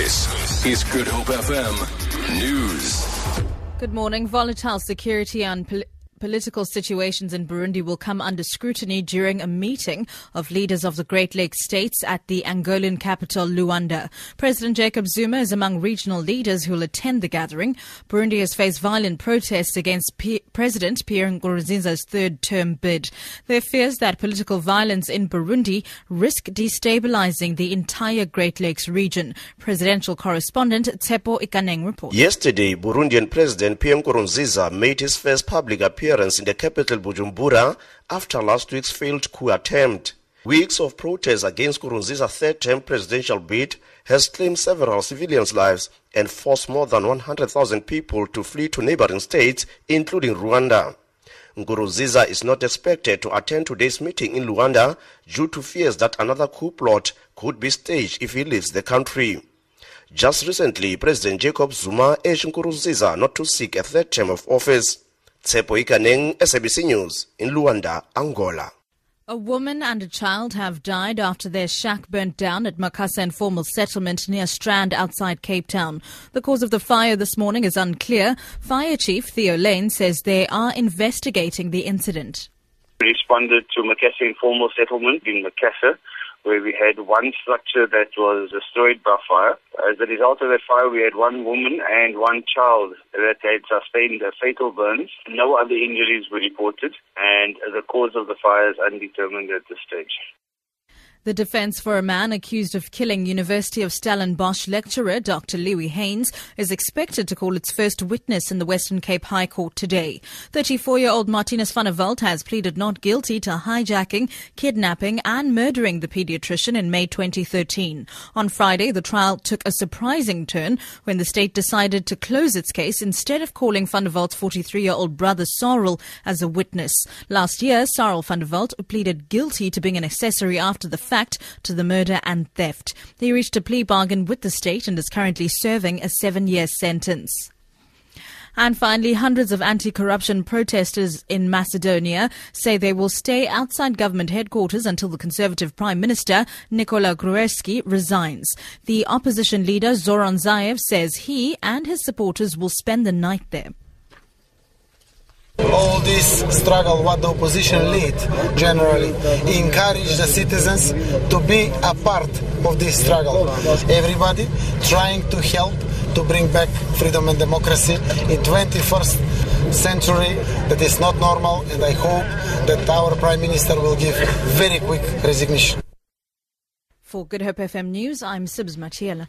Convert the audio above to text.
This is Good Hope FM News. Good morning. Volatile security and pol- political situations in Burundi will come under scrutiny during a meeting of leaders of the Great Lakes states at the Angolan capital, Luanda. President Jacob Zuma is among regional leaders who will attend the gathering. Burundi has faced violent protests against P- President Pierre Nkurunziza's third term bid. There fears that political violence in Burundi risk destabilizing the entire Great Lakes region. Presidential correspondent Tsepo Ikaneng reports. Yesterday, Burundian President Pierre Nkurunziza made his first public appearance in the capital Bujumbura after last week's failed coup attempt. Weeks of protests against Nkurunziza's third-term presidential bid has claimed several civilians' lives and forced more than 100,000 people to flee to neighboring states, including Rwanda. Nkurunziza is not expected to attend today's meeting in Luanda due to fears that another coup plot could be staged if he leaves the country. Just recently, President Jacob Zuma urged Nkurunziza not to seek a third term of office. Tsepo Ikaneng, SABC News, in Luanda, Angola. A woman and a child have died after their shack burnt down at Macassar Informal Settlement near Strand outside Cape Town. The cause of the fire this morning is unclear. Fire Chief Theo Layne says they are investigating the incident. We responded to Macassar Informal Settlement in Macassar where we had one structure that was destroyed by fire. As a result of that fire, we had one woman and one child that had sustained fatal burns. No other injuries were reported, and the cause of the fire is undetermined at this stage. The defense for a man accused of killing University of Stellenbosch lecturer Dr. Louis Haynes is expected to call its first witness in the Western Cape High Court today. 34-year-old Martinez van der Walt has pleaded not guilty to hijacking, kidnapping and murdering the pediatrician in May 2013. On Friday, the trial took a surprising turn when the state decided to close its case instead of calling van der Walt's 43-year-old brother Cyril as a witness. Last year, Cyril van der Walt pleaded guilty to being an accessory after the fact to the murder and theft. He reached a plea bargain with the state and is currently serving a seven year sentence. And finally, hundreds of anti-corruption protesters in Macedonia say they will stay outside government headquarters until the Conservative Prime Minister, Nikola Gruevski, resigns. The opposition leader, Zoran Zaev, says he and his supporters will spend the night there all this struggle what the opposition lead generally encourage the citizens to be a part of this struggle. Everybody trying to help to bring back freedom and democracy. In 21st century that is not normal and i hope that our prime minister will give very quick resignation. For good hope fm news i'm sibs matiela